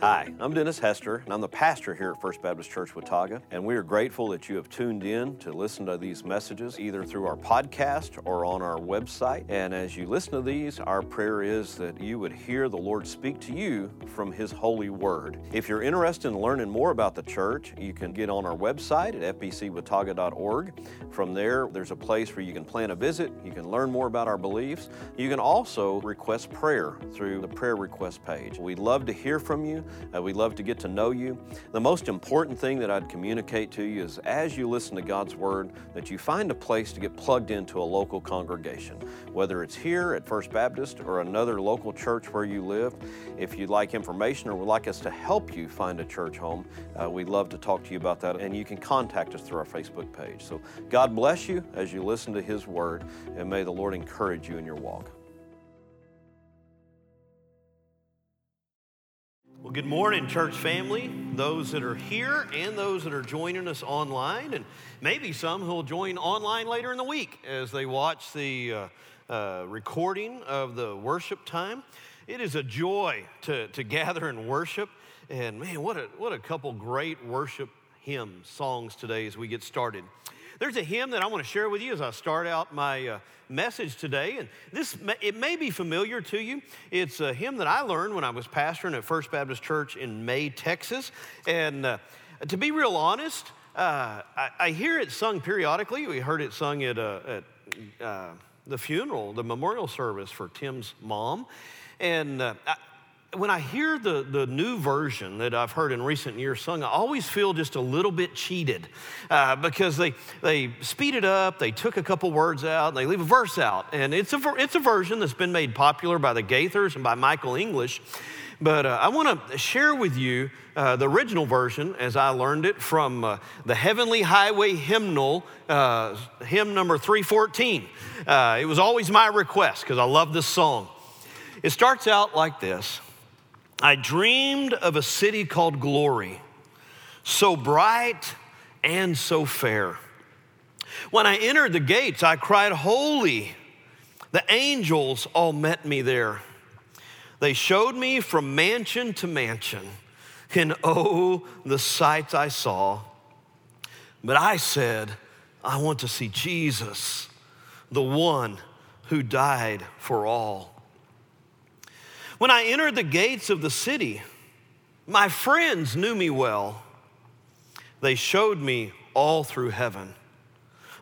Hi, I'm Dennis Hester, and I'm the pastor here at First Baptist Church Watauga. And we are grateful that you have tuned in to listen to these messages either through our podcast or on our website. And as you listen to these, our prayer is that you would hear the Lord speak to you from His holy word. If you're interested in learning more about the church, you can get on our website at fbcwatauga.org. From there, there's a place where you can plan a visit, you can learn more about our beliefs. You can also request prayer through the prayer request page. We'd love to hear from you. Uh, we love to get to know you. The most important thing that I'd communicate to you is as you listen to God's Word, that you find a place to get plugged into a local congregation, whether it's here at First Baptist or another local church where you live. If you'd like information or would like us to help you find a church home, uh, we'd love to talk to you about that. And you can contact us through our Facebook page. So God bless you as you listen to His Word, and may the Lord encourage you in your walk. Well, good morning, church family, those that are here and those that are joining us online, and maybe some who will join online later in the week as they watch the uh, uh, recording of the worship time. It is a joy to, to gather and worship, and man, what a, what a couple great worship hymn songs today as we get started. There's a hymn that I want to share with you as I start out my uh, message today. And this, it may be familiar to you. It's a hymn that I learned when I was pastoring at First Baptist Church in May, Texas. And uh, to be real honest, uh, I, I, hear it sung periodically. We heard it sung at, uh, at uh, the funeral, the memorial service for Tim's mom. And uh, I, when I hear the, the new version that I've heard in recent years sung, I always feel just a little bit cheated uh, because they, they speed it up, they took a couple words out, and they leave a verse out. And it's a, it's a version that's been made popular by the Gaithers and by Michael English. But uh, I want to share with you uh, the original version as I learned it from uh, the Heavenly Highway Hymnal, uh, hymn number 314. Uh, it was always my request because I love this song. It starts out like this. I dreamed of a city called Glory, so bright and so fair. When I entered the gates, I cried, Holy! The angels all met me there. They showed me from mansion to mansion, and oh, the sights I saw. But I said, I want to see Jesus, the one who died for all. When I entered the gates of the city, my friends knew me well. They showed me all through heaven.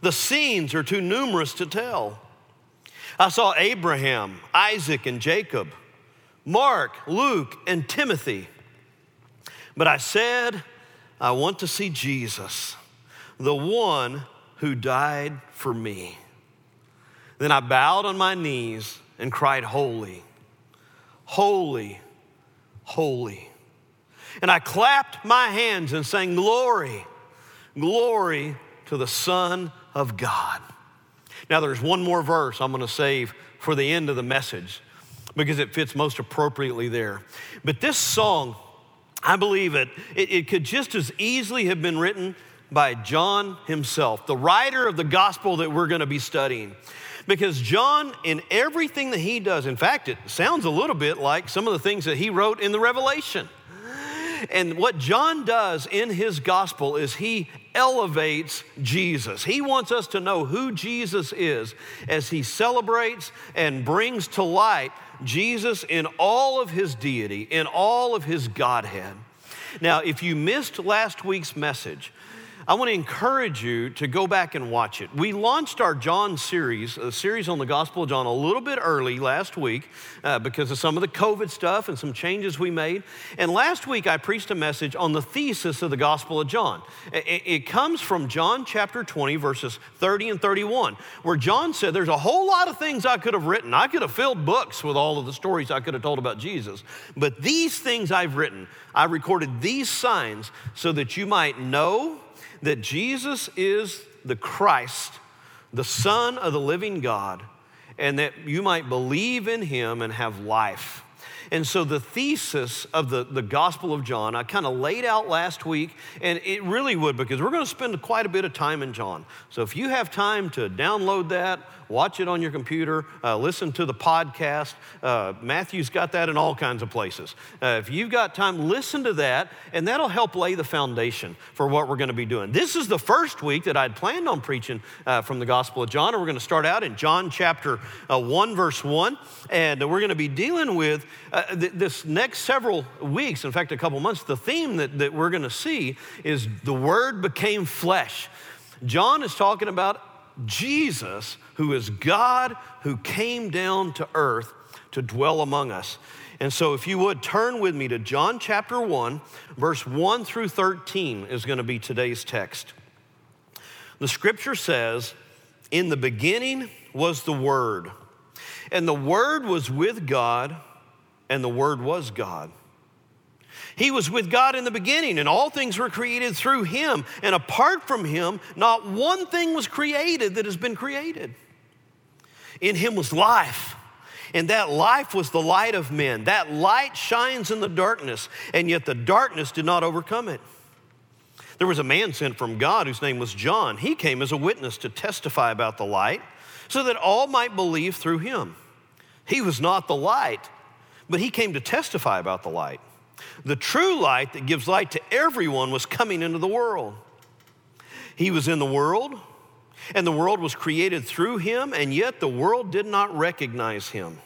The scenes are too numerous to tell. I saw Abraham, Isaac, and Jacob, Mark, Luke, and Timothy. But I said, I want to see Jesus, the one who died for me. Then I bowed on my knees and cried, Holy Holy, holy. And I clapped my hands and sang, Glory, glory to the Son of God. Now, there's one more verse I'm going to save for the end of the message because it fits most appropriately there. But this song, I believe it, it, it could just as easily have been written by John himself, the writer of the gospel that we're going to be studying. Because John, in everything that he does, in fact, it sounds a little bit like some of the things that he wrote in the Revelation. And what John does in his gospel is he elevates Jesus. He wants us to know who Jesus is as he celebrates and brings to light Jesus in all of his deity, in all of his Godhead. Now, if you missed last week's message, I want to encourage you to go back and watch it. We launched our John series, a series on the Gospel of John, a little bit early last week uh, because of some of the COVID stuff and some changes we made. And last week I preached a message on the thesis of the Gospel of John. It, it comes from John chapter 20, verses 30 and 31, where John said, There's a whole lot of things I could have written. I could have filled books with all of the stories I could have told about Jesus. But these things I've written, I recorded these signs so that you might know that Jesus is the Christ, the Son of the living God, and that you might believe in him and have life. And so the thesis of the, the Gospel of John, I kind of laid out last week, and it really would because we're going to spend quite a bit of time in John. So if you have time to download that, watch it on your computer, uh, listen to the podcast. Uh, Matthew's got that in all kinds of places. Uh, if you've got time, listen to that, and that'll help lay the foundation for what we're going to be doing. This is the first week that I'd planned on preaching uh, from the Gospel of John, and we're going to start out in John chapter uh, 1, verse 1, and we're going to be dealing with uh, th- this next several weeks, in fact, a couple months, the theme that, that we're going to see is the Word became flesh. John is talking about Jesus, who is God who came down to earth to dwell among us. And so, if you would turn with me to John chapter 1, verse 1 through 13 is going to be today's text. The scripture says, In the beginning was the Word, and the Word was with God, and the Word was God. He was with God in the beginning, and all things were created through him. And apart from him, not one thing was created that has been created. In him was life, and that life was the light of men. That light shines in the darkness, and yet the darkness did not overcome it. There was a man sent from God whose name was John. He came as a witness to testify about the light, so that all might believe through him. He was not the light, but he came to testify about the light. The true light that gives light to everyone was coming into the world. He was in the world, and the world was created through him, and yet the world did not recognize him.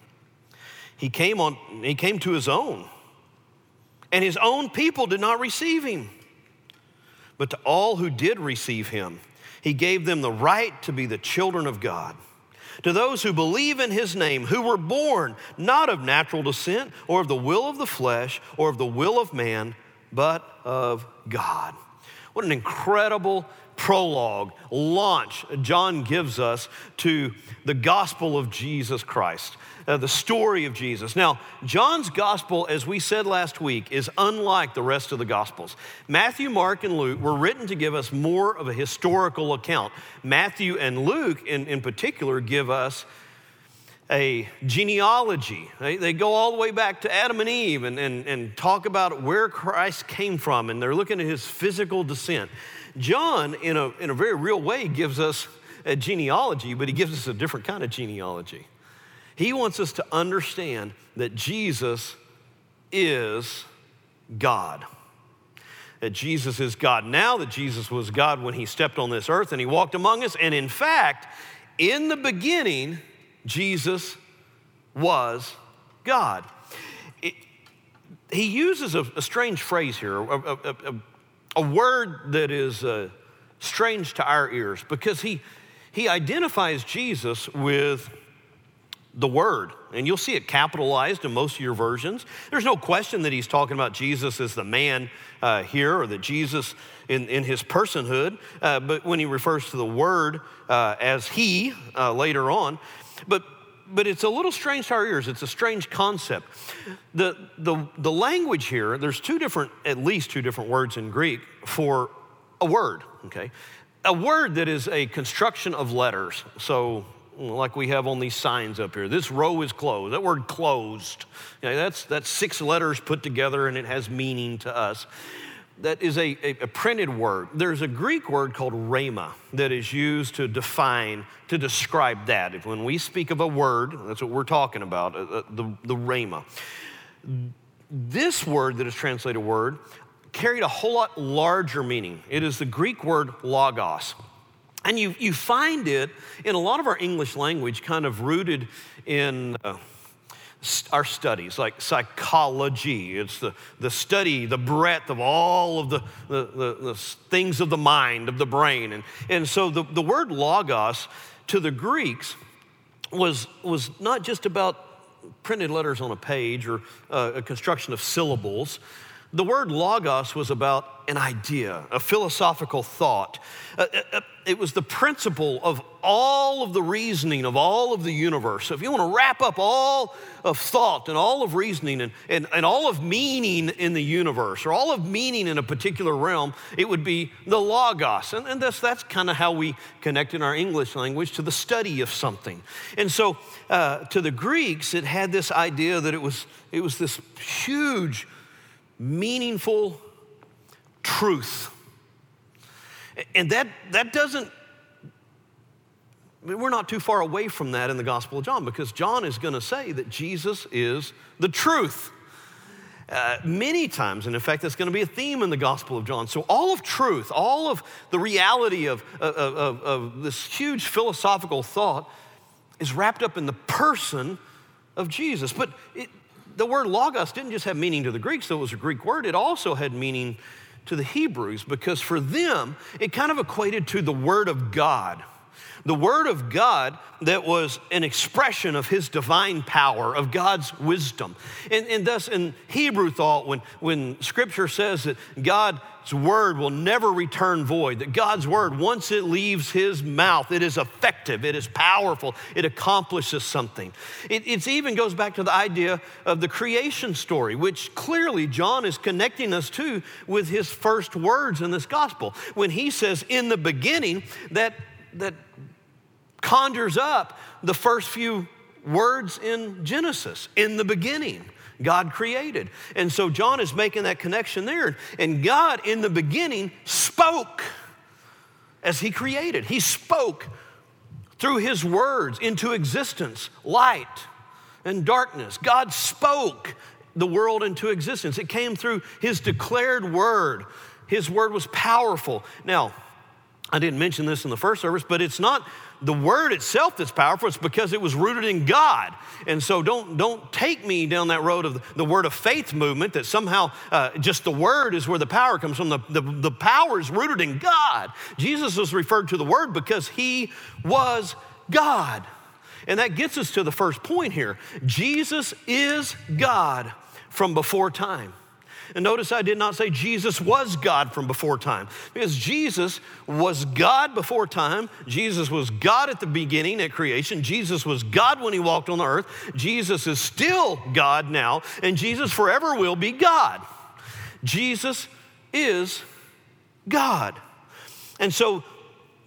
He came, on, he came to his own, and his own people did not receive him. But to all who did receive him, he gave them the right to be the children of God to those who believe in his name, who were born not of natural descent or of the will of the flesh or of the will of man, but of God. What an incredible prologue, launch John gives us to the gospel of Jesus Christ uh, the story of Jesus. Now, John's gospel, as we said last week, is unlike the rest of the gospels. Matthew, Mark, and Luke were written to give us more of a historical account. Matthew and Luke, in, in particular, give us a genealogy. They, they, go all the way back to Adam and Eve and, and, and talk about where Christ came from, and they're looking at his physical descent. John, in a, in a very real way, gives us a genealogy, but he gives us a different kind of genealogy. He wants us to understand that Jesus is God. That Jesus is God now, that Jesus was God when he stepped on this earth and he walked among us. And in fact, in the beginning, Jesus was God. It, he uses a, a, strange phrase here, a, a, a word that is uh, strange to our ears because he, he identifies Jesus with the Word. And you'll see it capitalized in most of your versions. There's no question that he's talking about Jesus as the man uh, here or that Jesus in, in his personhood. Uh, but when he refers to the Word uh, as He uh, later on, but but it's a little strange to our ears. It's a strange concept. The, the, the language here, there's two different, at least two different words in Greek for a word, okay? A word that is a construction of letters. So like we have on these signs up here. This row is closed. That word closed, you know, that's, that's six letters put together and it has meaning to us. That is a, a, a printed word. There's a Greek word called rhema that is used to define, to describe that. If when we speak of a word, that's what we're talking about, uh, uh the, the rhema. This word that is translated word carried a whole lot larger meaning. It is the Greek word logos. And you, you find it in a lot of our English language kind of rooted in uh, our studies, like psychology. It's the, the study, the breadth of all of the, the, the, the things of the mind, of the brain. And, and so the, the word logos to the Greeks was, was not just about printed letters on a page or uh, a construction of syllables. The word logos was about an idea, a philosophical thought. It was the principle of all of the reasoning of all of the universe. So if you want to wrap up all of thought and all of reasoning and, and, and all of meaning in the universe or all of meaning in a particular realm, it would be the logos. And, and that's, that's kind of how we connect in our English language to the study of something. And so uh, to the Greeks, it had this idea that it was, it was this huge meaningful truth. And that, that doesn't, I mean, we're not too far away from that in the Gospel of John because John is going to say that Jesus is the truth. Uh, many times, and in fact, that's going to be a theme in the Gospel of John. So, all of truth, all of the reality of, of, of, of this huge philosophical thought is wrapped up in the person of Jesus. But it, the word logos didn't just have meaning to the Greeks, though it was a Greek word, it also had meaning to the Hebrews because for them, it kind of equated to the Word of God. The Word of God that was an expression of His divine power, of God's wisdom. And, and thus, in Hebrew thought, when, when Scripture says that God word will never return void, that God's word, once it leaves his mouth, it is effective, it is powerful, it accomplishes something. It even goes back to the idea of the creation story, which clearly John is connecting us to with his first words in this gospel. When he says, in the beginning, that, that conjures up the first few words in Genesis, in the beginning. God created. And so John is making that connection there. And God, in the beginning, spoke as He created. He spoke through His words into existence light and darkness. God spoke the world into existence. It came through His declared word. His word was powerful. Now, I didn't mention this in the first service, but it's not the word itself that's powerful, it's because it was rooted in God. And so don't, don't take me down that road of the word of faith movement that somehow uh, just the word is where the power comes from. The, the, the power is rooted in God. Jesus was referred to the word because he was God. And that gets us to the first point here Jesus is God from before time. And notice I did not say Jesus was God from before time, because Jesus was God before time. Jesus was God at the beginning at creation. Jesus was God when he walked on the earth. Jesus is still God now, and Jesus forever will be God. Jesus is God. And so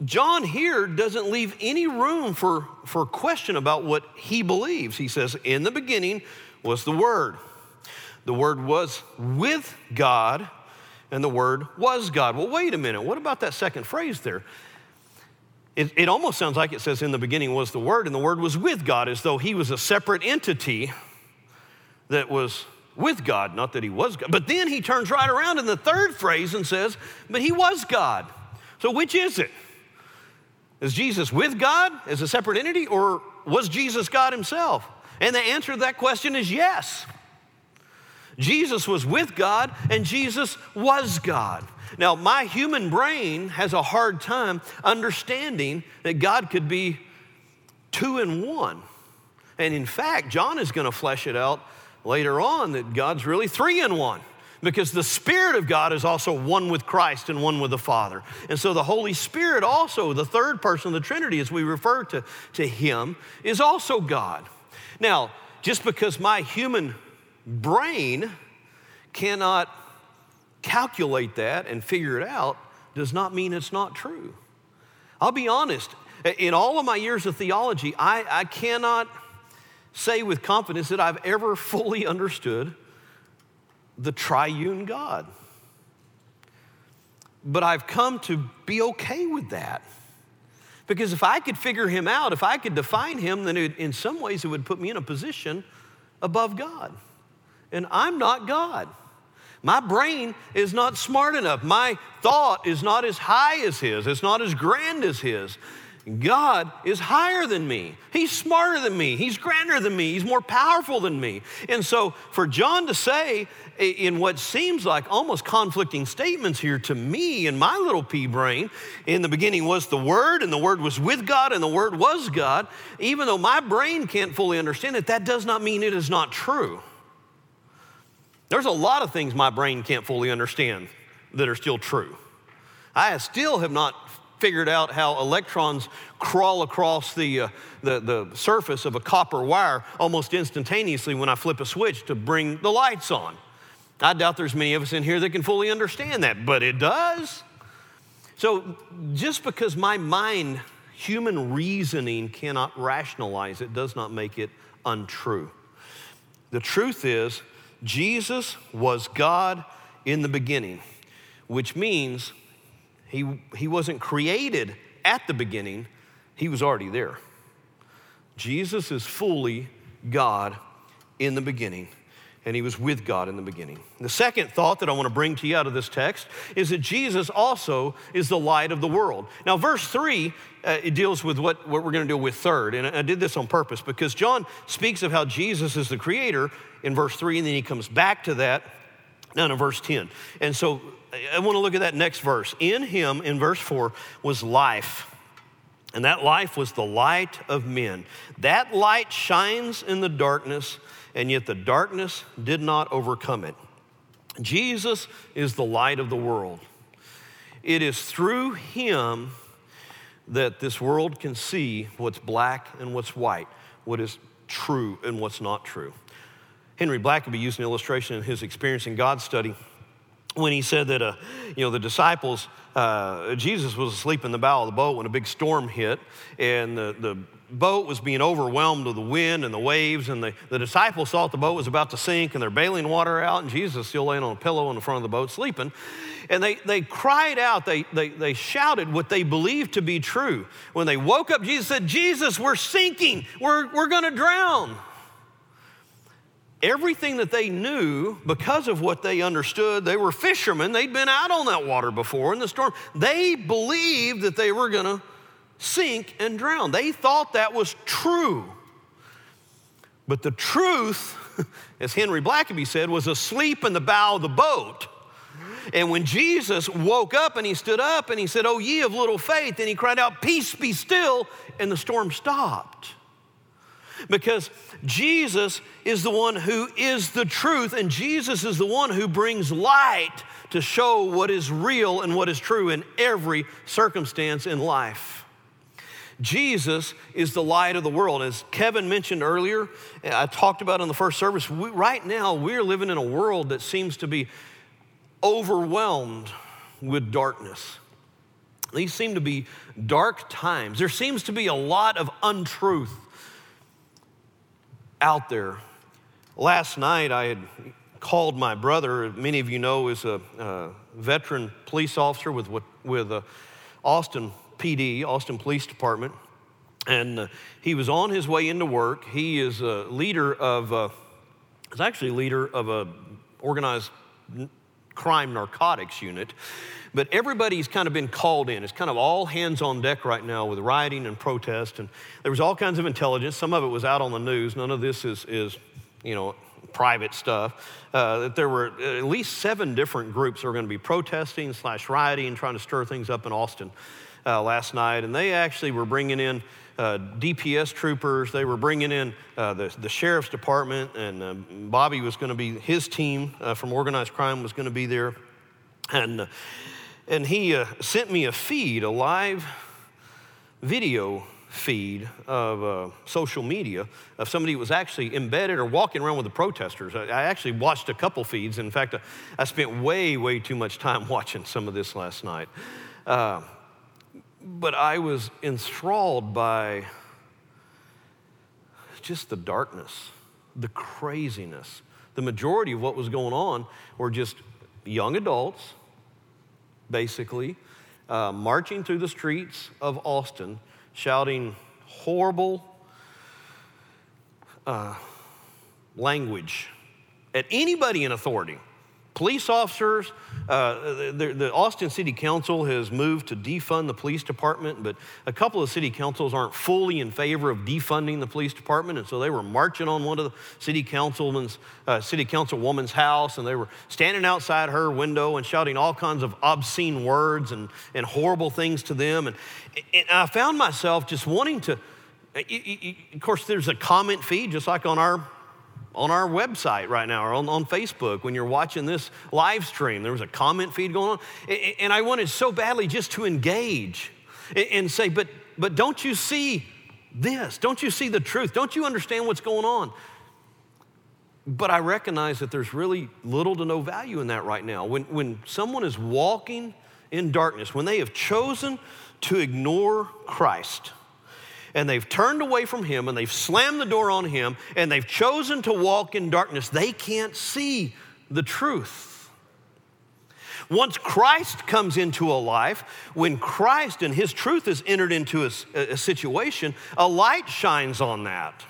John here doesn't leave any room for, for question about what he believes. He says, In the beginning was the Word. The Word was with God, and the Word was God. Well, wait a minute. What about that second phrase there? It, it, almost sounds like it says, In the beginning was the Word, and the Word was with God, as though He was a separate entity that was with God, not that He was God. But then He turns right around in the third phrase and says, But He was God. So which is it? Is Jesus with God as a separate entity, or was Jesus God Himself? And the answer to that question is yes. Jesus was with God and Jesus was God. Now, my human brain has a hard time understanding that God could be two in one. And in fact, John is going to flesh it out later on that God's really three in one because the Spirit of God is also one with Christ and one with the Father. And so the Holy Spirit, also, the third person of the Trinity, as we refer to, to Him, is also God. Now, just because my human brain cannot calculate that and figure it out does not mean it's not true. I'll be honest, in all of my years of theology, I, I cannot say with confidence that I've ever fully understood the triune God. But I've come to be okay with that. Because if I could figure him out, if I could define him, then it, in some ways it would put me in a position above God and I'm not God. My brain is not smart enough. My thought is not as high as His, it's not as grand as His. God is higher than me. He's smarter than me. He's grander than me. He's more powerful than me. And so, for John to say in what seems like almost conflicting statements here to me in my little pea brain, in the beginning was the Word, and the Word was with God, and the Word was God, even though my brain can't fully understand it, that does not mean it is not true. There's a lot of things my brain can't fully understand that are still true. I still have not figured out how electrons crawl across the, uh, the, the surface of a copper wire almost instantaneously when I flip a switch to bring the lights on. I doubt there's many of us in here that can fully understand that, but it does. So just because my mind, human reasoning, cannot rationalize it, does not make it untrue. The truth is, Jesus was God in the beginning, which means he, he wasn't created at the beginning, he was already there. Jesus is fully God in the beginning, and he was with God in the beginning. The second thought that I want to bring to you out of this text is that Jesus also is the light of the world. Now, verse three, uh, it deals with what, what we're going to deal with third, and I did this on purpose because John speaks of how Jesus is the creator in verse three, and then he comes back to that now in verse 10. And so I want to look at that next verse. In him, in verse 4, was life. And that life was the light of men. That light shines in the darkness, and yet the darkness did not overcome it. Jesus is the light of the world. It is through him that this world can see what's black and what's white, what is true and what's not true. Henry Blackaby used an illustration in his Experiencing God study when he said that, uh, you know, the disciples, uh, Jesus was asleep in the bow of the boat when a big storm hit, and the, the boat was being overwhelmed with the wind and the waves, and the, the disciples thought the boat was about to sink, and they're bailing water out, and Jesus still laying on a pillow in the front of the boat sleeping. And they, they cried out, they, they, they shouted what they believed to be true. When they woke up, Jesus said, Jesus, we're sinking, we're, we're gonna drown everything that they knew because of what they understood. They were fishermen, they'd been out on that water before in the storm. They believed that they were to sink and drown. They thought that was true. But the truth, as Henry Blackaby said, was asleep in the bow of the boat. And when Jesus woke up and he stood up and he said, Oh, ye of little faith, and he cried out, Peace be still, and the storm stopped because Jesus is the one who is the truth, and Jesus is the one who brings light to show what is real and what is true in every circumstance in life. Jesus is the light of the world. As Kevin mentioned earlier, I talked about in the first service, we, right now we're living in a world that seems to be overwhelmed with darkness. These seem to be dark times. There seems to be a lot of untruth out there. Last night, I had called my brother, many of you know, is a, a veteran police officer with, with uh, Austin PD, Austin Police Department. And uh, he was on his way into work. He is a leader of, uh, is actually a leader of a organized crime narcotics unit. But everybody's kind of been called in. It's kind of all hands on deck right now with rioting and protest. And there was all kinds of intelligence. Some of it was out on the news. None of this is, is you know, private stuff. Uh, that there were at least seven different groups that were going to be protesting slash rioting, trying to stir things up in Austin uh, last night. And they actually were bringing in uh, DPS troopers. They were bringing in uh, the, the, sheriff's department, and uh, Bobby was going to be, his team uh, from organized crime was going to be there. And, uh, and he uh, sent me a feed, a live video feed of social media of somebody who was actually embedded or walking around with the protesters. I, I actually watched a couple feeds. In fact, I spent way, way too much time watching some of this last night but I was enthralled by just the darkness, the craziness. The majority of what was going on were just young adults, basically, uh, marching through the streets of Austin, shouting horrible uh, language at anybody in authority police officers. Uh, the, the, Austin City Council has moved to defund the police department, but a couple of city councils aren't fully in favor of defunding the police department, and so they were marching on one of the city councilman's, uh, city councilwoman's house, and they were standing outside her window and shouting all kinds of obscene words and, and horrible things to them. And, and I found myself just wanting to. Of course, there's a comment feed, just like on our on our website right now or on, on Facebook when you're watching this live stream. There was a comment feed going on. And I wanted so badly just to engage and say, but, but don't you see this? Don't you see the truth? Don't you understand what's going on? But I recognize that there's really little to no value in that right now. When, when someone is walking in darkness, when they have chosen to ignore Christ, and they've turned away from Him and they've slammed the door on Him and they've chosen to walk in darkness, they can't see the truth. Once Christ comes into a life, when Christ and His truth is entered into a, a situation, a light shines on that.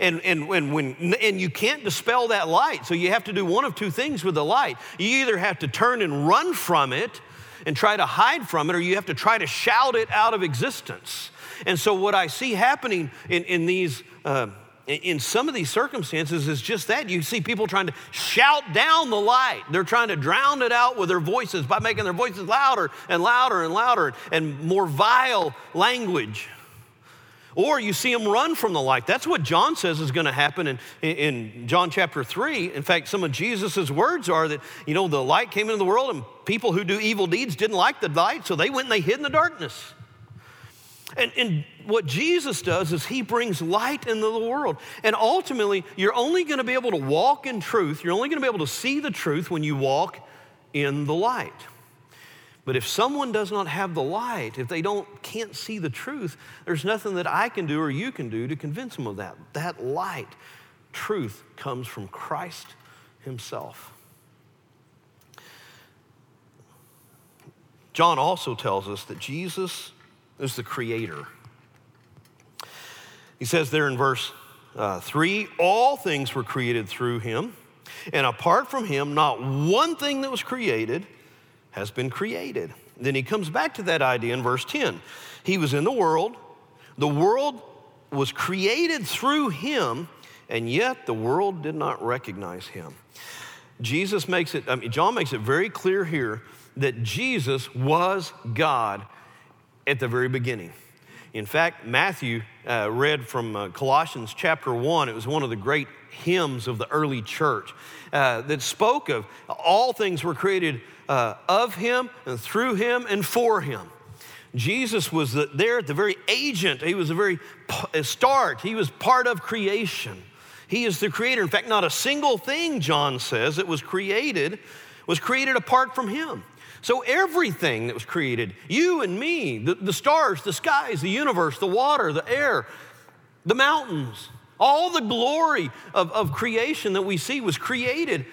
And, and, and, when, and you can't dispel that light. So you have to do one of two things with the light. You either have to turn and run from it and try to hide from it, or you have to try to shout it out of existence. And so, what I see happening in, in these, uh, in some of these circumstances is just that. You see people trying to shout down the light. They're trying to drown it out with their voices by making their voices louder and louder and louder and more vile language. Or you see them run from the light. That's what John says is going to happen in, in John chapter 3. In fact, some of Jesus' words are that, you know, the light came into the world and people who do evil deeds didn't like the light, so they went and they hid in the darkness. And, and, what Jesus does is he brings light into the world. And ultimately, you're only going to be able to walk in truth. You're only going to be able to see the truth when you walk in the light. But if someone does not have the light, if they don't can't see the truth, there's nothing that I can do or you can do to convince them of that. That light, truth comes from Christ himself. John also tells us that Jesus is the creator. He says there in verse uh, 3 all things were created through him, and apart from him, not one thing that was created has been created. Then he comes back to that idea in verse 10. He was in the world, the world was created through him, and yet the world did not recognize him. Jesus makes it, I mean, John makes it very clear here that Jesus was God at the very beginning. In fact, Matthew uh, read from uh, Colossians chapter 1. It was one of the great hymns of the early church uh, that spoke of all things were created uh, of him and through him and for him. Jesus was the, there at the very agent, he was the very start, he was part of creation. He is the creator. In fact, not a single thing, John says, that was created was created apart from him. So everything that was created, you and me, the, the stars, the skies, the universe, the water, the air, the mountains, all the glory of, of creation that we see was created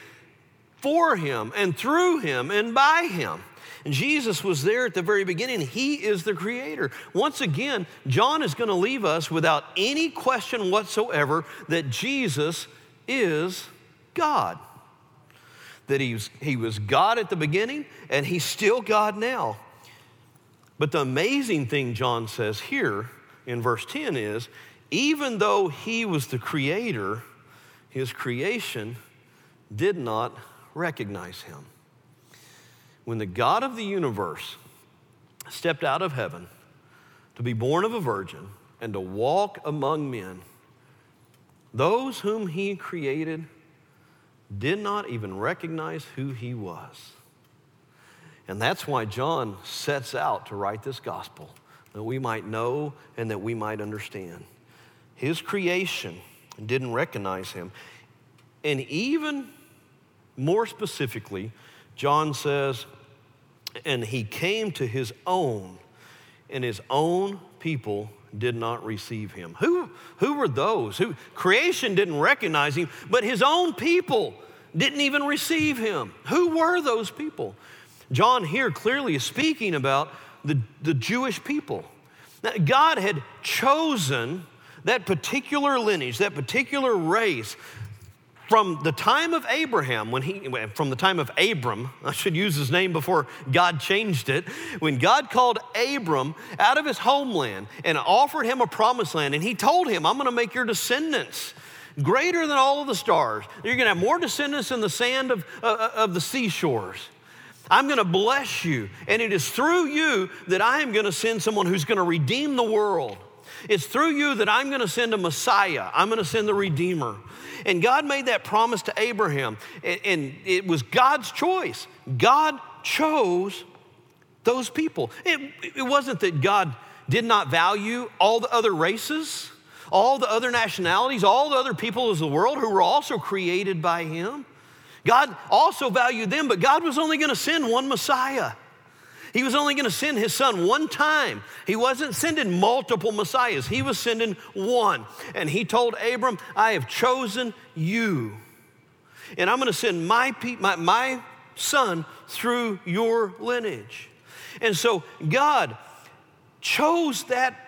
for him and through him and by him. And Jesus was there at the very beginning. He is the creator. Once again, John is going to leave us without any question whatsoever that Jesus is God. That he was, he was God at the beginning and he's still God now. But the amazing thing John says here in verse 10 is even though he was the creator, his creation did not recognize him. When the God of the universe stepped out of heaven to be born of a virgin and to walk among men, those whom he created did not even recognize who he was. And that's why John sets out to write this gospel, that we might know and that we might understand. His creation didn't recognize him. And even more specifically, John says, and he came to his own, and his own people did not receive him. Who, who were those? Who creation didn't recognize him, but his own people didn't even receive him. Who were those people? John here clearly is speaking about the, the Jewish people. Now, God had chosen that particular lineage, that particular race from the time of Abraham, when he, from the time of Abram, I should use his name before God changed it, when God called Abram out of his homeland and offered him a promised land, and he told him, I'm gonna make your descendants greater than all of the stars. You're gonna have more descendants than the sand of, uh, uh of the seashores. I'm gonna bless you, and it is through you that I am gonna send someone who's gonna redeem the world. It's through you that I'm going to send a Messiah. I'm going to send the Redeemer. And God made that promise to Abraham, and it was God's choice. God chose those people. It, it wasn't that God did not value all the other races, all the other nationalities, all the other people of the world who were also created by Him. God also valued them, but God was only going to send one Messiah. He was only going to send his son one time. He wasn't sending multiple messiahs, he was sending one. And he told Abram, I have chosen you. And I'm going to send my, my, my son through your lineage. And so God chose that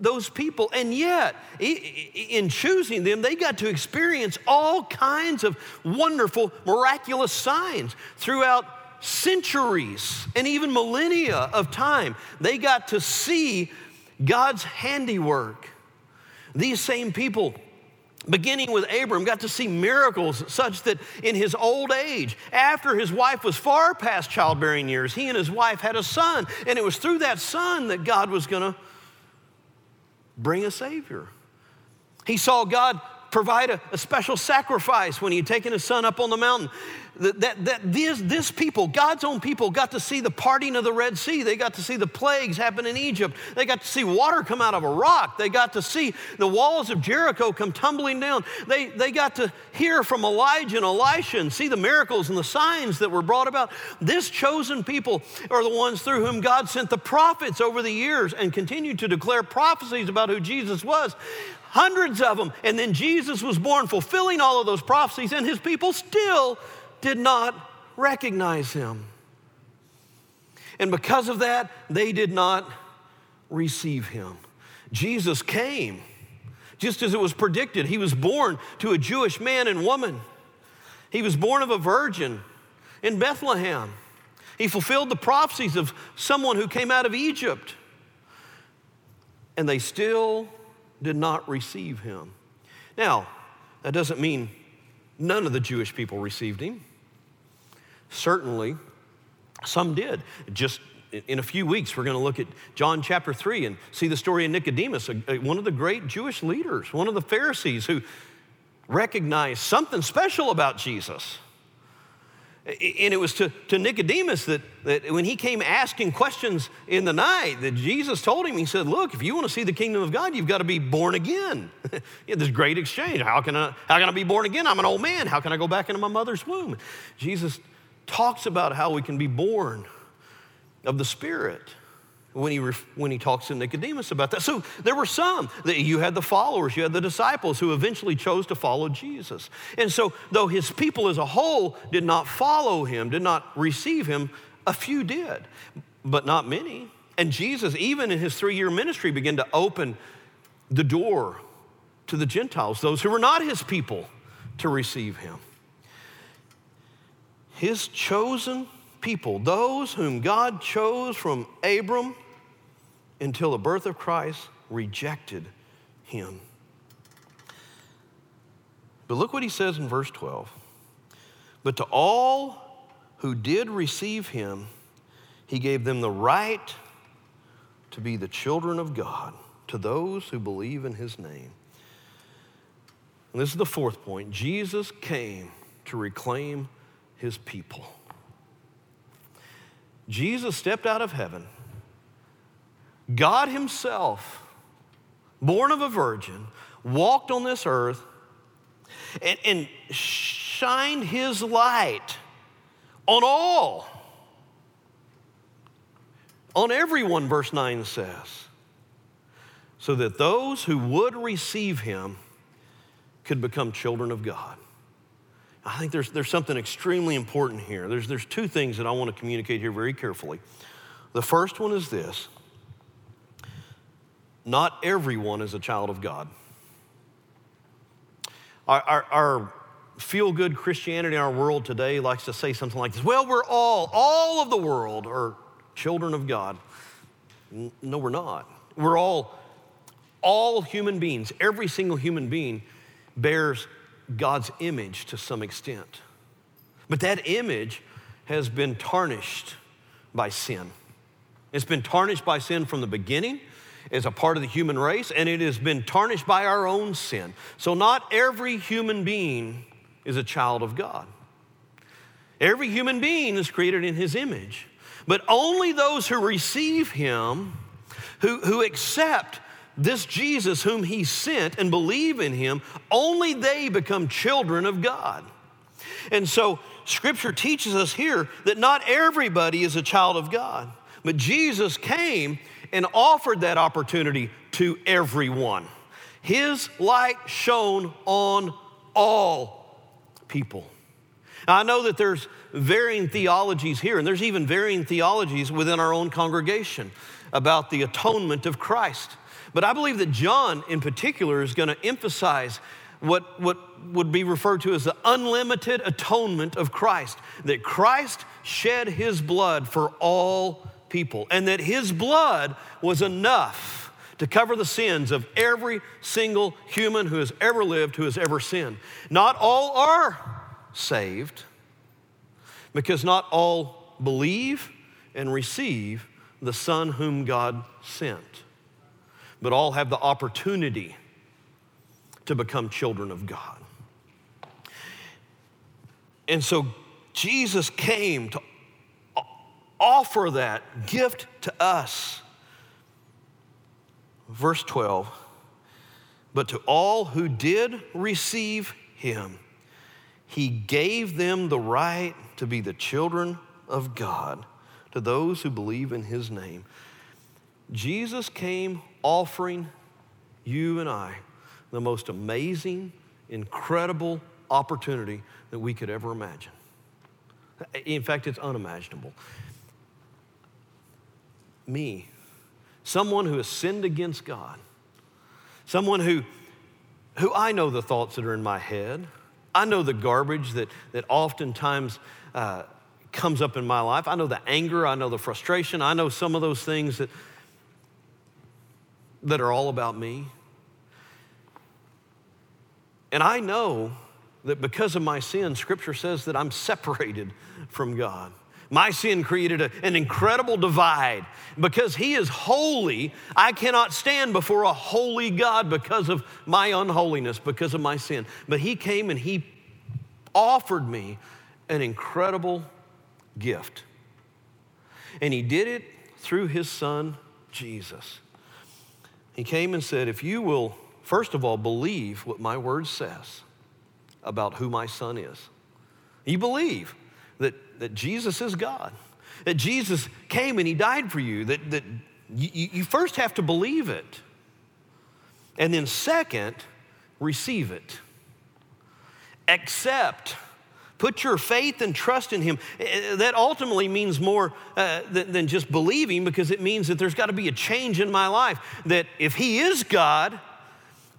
those people. And yet, in choosing them, they got to experience all kinds of wonderful, miraculous signs throughout centuries and even millennia of time. They got to see God's handiwork. These same people, beginning with Abram, got to see miracles such that in his old age, after his wife was far past childbearing years, he and his wife had a son. And it was through that son that God was going to bring a Savior. He saw God provide a, a, special sacrifice when he had taken his son up on the mountain. That, that, that this, this people, God's own people, got to see the parting of the Red Sea. They got to see the plagues happen in Egypt. They got to see water come out of a rock. They got to see the walls of Jericho come tumbling down. They, they got to hear from Elijah and Elisha and see the miracles and the signs that were brought about. This chosen people are the ones through whom God sent the prophets over the years and continued to declare prophecies about who Jesus was hundreds of them. And then Jesus was born, fulfilling all of those prophecies, and his people still did not recognize him. And because of that, they did not receive him. Jesus came just as it was predicted. He was born to a Jewish man and woman, he was born of a virgin in Bethlehem. He fulfilled the prophecies of someone who came out of Egypt. And they still did not receive him. Now, that doesn't mean none of the Jewish people received him. Certainly, some did. Just in a few weeks, we're going to look at John chapter 3 and see the story of Nicodemus, one of the great Jewish leaders, one of the Pharisees who recognized something special about Jesus. And it was to, to Nicodemus that, that when he came asking questions in the night, that Jesus told him, he said, Look, if you want to see the kingdom of God, you've got to be born again. this great exchange. How can, I, how can I be born again? I'm an old man. How can I go back into my mother's womb? Jesus talks about how we can be born of the Spirit when he, when he talks to Nicodemus about that. So there were some that you had the followers, you had the disciples who eventually chose to follow Jesus. And so, though his people as a whole did not follow him, did not receive him, a few did, but not many. And Jesus, even in his three year ministry, began to open the door to the Gentiles, those who were not his people, to receive him. His chosen people, those whom God chose from Abram until the birth of Christ, rejected him. But look what he says in verse 12. But to all who did receive him, he gave them the right to be the children of God, to those who believe in his name. And this is the fourth point Jesus came to reclaim his people. Jesus stepped out of heaven. God Himself, born of a virgin, walked on this earth and, and shined His light on all, on everyone, verse 9 says, so that those who would receive Him could become children of God. I think there's, there's something extremely important here. There's, there's two things that I want to communicate here very carefully. The first one is this not everyone is a child of God. Our, our, our feel good Christianity in our world today likes to say something like this Well, we're all, all of the world are children of God. No, we're not. We're all, all human beings, every single human being bears God's image to some extent. But that image has been tarnished by sin. It's been tarnished by sin from the beginning, as a part of the human race, and it has been tarnished by our own sin. So, not every human being is a child of God. Every human being is created in his image, but only those who receive him, who, who accept this Jesus whom he sent and believe in him, only they become children of God. And so, scripture teaches us here that not everybody is a child of God, but Jesus came and offered that opportunity to everyone. His light shone on all people. Now, I know that there's varying theologies here, and there's even varying theologies within our own congregation about the atonement of Christ. But I believe that John, in particular, is going to emphasize what, what would be referred to as the unlimited atonement of Christ, that Christ shed his blood for all people, and that his blood was enough to cover the sins of every single human who has ever lived, who has ever sinned. Not all are saved because not all believe and receive the Son whom God sent, but all have the opportunity to become children of God. And so Jesus came to offer that gift to us. Verse 12, but to all who did receive him, he gave them the right to be the children of God, to those who believe in his name. Jesus came offering you and I the most amazing, incredible opportunity that we could ever imagine. In fact, it's unimaginable me, someone who has sinned against God, someone who, who I know the thoughts that are in my head. I know the garbage that, that oftentimes uh, comes up in my life. I know the anger, I know the frustration, I know some of those things that, that are all about me. And I know that because of my sin, Scripture says that I'm separated from God. My sin created a, an incredible divide. Because He is holy, I cannot stand before a holy God because of my unholiness, because of my sin. But He came and He offered me an incredible gift. And He did it through His Son, Jesus. He came and said, If you will, first of all, believe what my word says about who my Son is, you believe that that Jesus is God, that Jesus came and He died for you, that, that you, you first have to believe it. And then, second, receive it. Accept. Put your faith and trust in Him. Eh, eh, that ultimately means more uh, than, than just believing because it means that there's got to be a change in my life. That if He is God,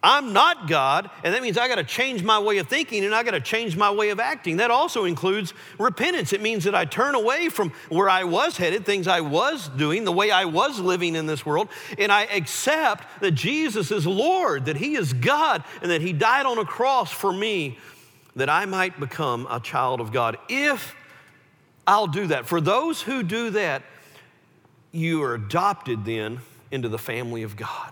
I'm not God, and that means I got to change my way of thinking and I got to change my way of acting. That also includes repentance. It means that I turn away from where I was headed, things I was doing, the way I was living in this world, and I accept that Jesus is Lord, that He is God, and that He died on a cross for me that I might become a child of God. If I'll do that, for those who do that, you are adopted then into the family of God.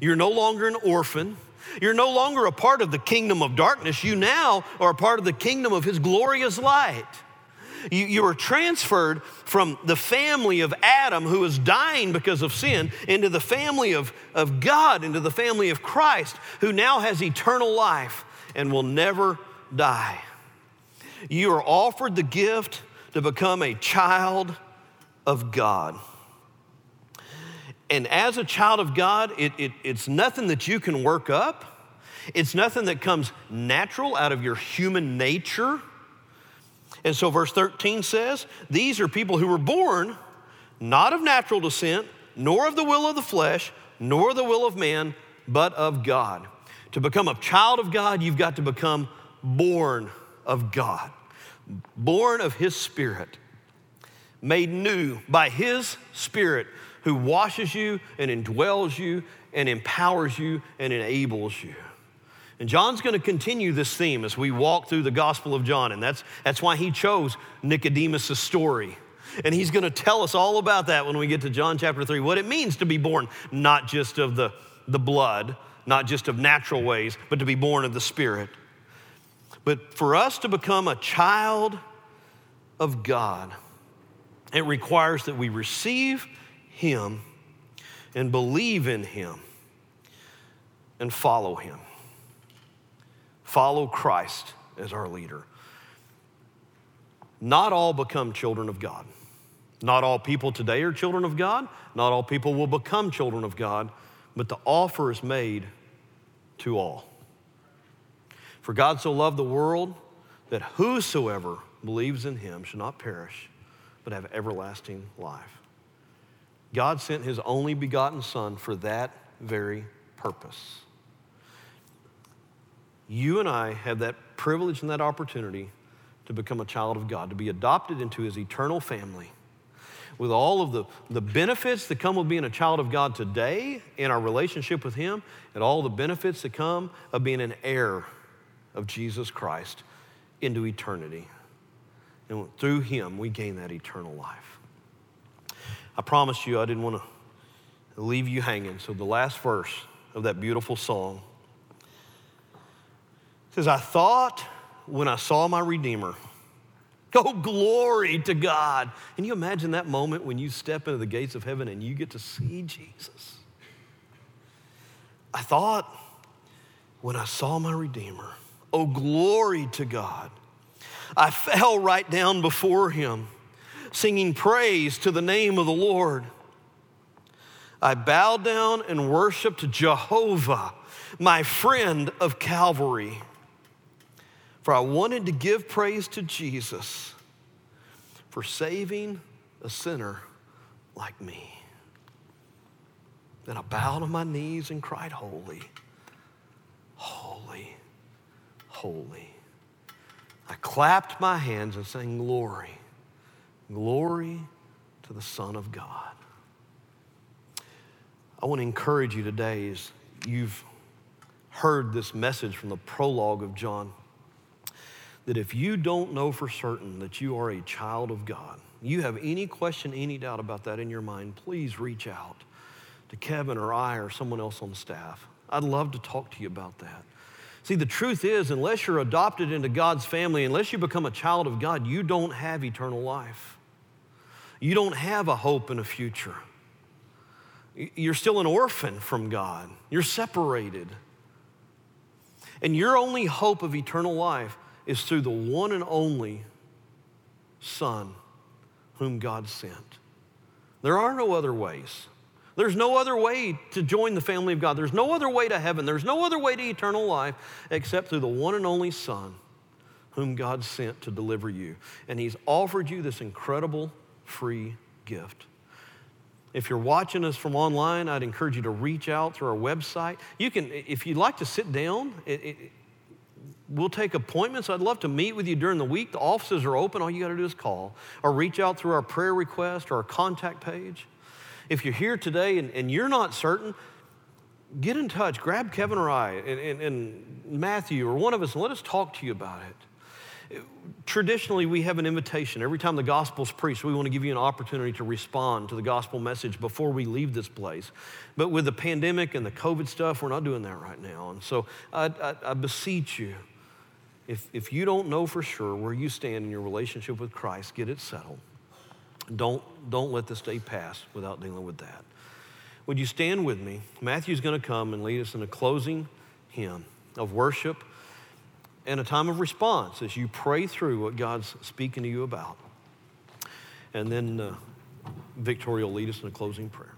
You're no longer an orphan. You're no longer a part of the kingdom of darkness. You now are a part of the kingdom of his glorious light. You, you are transferred from the family of Adam, who is dying because of sin, into the family of, of God, into the family of Christ, who now has eternal life and will never die. You are offered the gift to become a child of God. And as a child of God, it, it, it's nothing that you can work up. It's nothing that comes natural out of your human nature. And so, verse 13 says, These are people who were born not of natural descent, nor of the will of the flesh, nor the will of man, but of God. To become a child of God, you've got to become born of God, born of His Spirit, made new by His Spirit who washes you and indwells you and empowers you and enables you. And John's going to continue this theme as we walk through the Gospel of John. And that's, that's why he chose Nicodemus' story. And he's going to tell us all about that when we get to John chapter 3, what it means to be born not just of the, the blood, not just of natural ways, but to be born of the Spirit. But for us to become a child of God, it requires that we receive Him and believe in Him and follow Him. Follow Christ as our leader. Not all become children of God. Not all people today are children of God. Not all people will become children of God, but the offer is made to all. For God so loved the world that whosoever believes in him should not perish, but have everlasting life. God sent his only begotten Son for that very purpose. You and I have that privilege and that opportunity to become a child of God, to be adopted into his eternal family with all of the, the benefits that come with being a child of God today in our relationship with him, and all the benefits that come of being an heir of Jesus Christ into eternity. And through him, we gain that eternal life. I promised you I didn't want to leave you hanging. So, the last verse of that beautiful song says, I thought when I saw my Redeemer, oh, glory to God. Can you imagine that moment when you step into the gates of heaven and you get to see Jesus? I thought when I saw my Redeemer, oh, glory to God. I fell right down before him, singing praise to the name of the Lord. I bowed down and worshiped Jehovah, my friend of Calvary. For I wanted to give praise to Jesus for saving a sinner like me. Then I bowed on my knees and cried, Holy, holy, holy. I clapped my hands and sang, Glory, glory to the Son of God. I want to encourage you today as you've heard this message from the prologue of John that if you don't know for certain that you are a child of God, you have any question, any doubt about that in your mind, please reach out to Kevin or I or someone else on staff. I'd love to talk to you about that. See, the truth is, unless you're adopted into God's family, unless you become a child of God, you don't have eternal life. You don't have a hope and a future. You're still an orphan from God, you're separated. And your only hope of eternal life is through the one and only Son whom God sent. There are no other ways. There's no other way to join the family of God. There's no other way to heaven. There's no other way to eternal life except through the one and only Son whom God sent to deliver you. And He's offered you this incredible free gift. If you're watching us from online, I'd encourage you to reach out through our website. You can, if you'd like to sit down, it, it, We'll take appointments. I'd love to meet with you during the week. The offices are open. All you got to do is call or reach out through our prayer request or our contact page. If you're here today and, and you're not certain, get in touch. Grab Kevin or I and, and, and Matthew or one of us and let us talk to you about it. Traditionally, we have an invitation. Every time the gospel's preached, we want to give you an opportunity to respond to the gospel message before we leave this place. But with the pandemic and the COVID stuff, we're not doing that right now. And so I, I, I beseech you if, if you don't know for sure where you stand in your relationship with Christ, get it settled. Don't, don't let this day pass without dealing with that. Would you stand with me? Matthew's going to come and lead us in a closing hymn of worship and a time of response as you pray through what God's speaking to you about. And then uh, Victoria will lead us in a closing prayer.